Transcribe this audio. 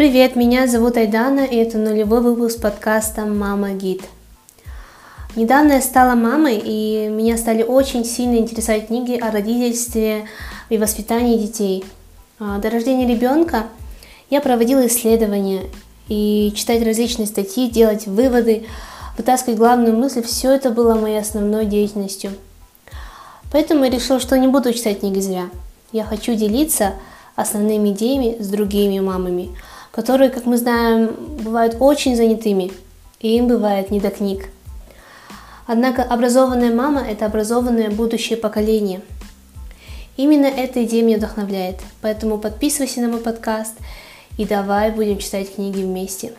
Привет, меня зовут Айдана, и это нулевой выпуск подкаста «Мама Гид». Недавно я стала мамой, и меня стали очень сильно интересовать книги о родительстве и воспитании детей. А, до рождения ребенка я проводила исследования и читать различные статьи, делать выводы, вытаскивать главную мысль, все это было моей основной деятельностью. Поэтому я решила, что не буду читать книги зря. Я хочу делиться основными идеями с другими мамами, которые, как мы знаем, бывают очень занятыми, и им бывает не до книг. Однако образованная мама – это образованное будущее поколение. Именно эта идея меня вдохновляет, поэтому подписывайся на мой подкаст и давай будем читать книги вместе.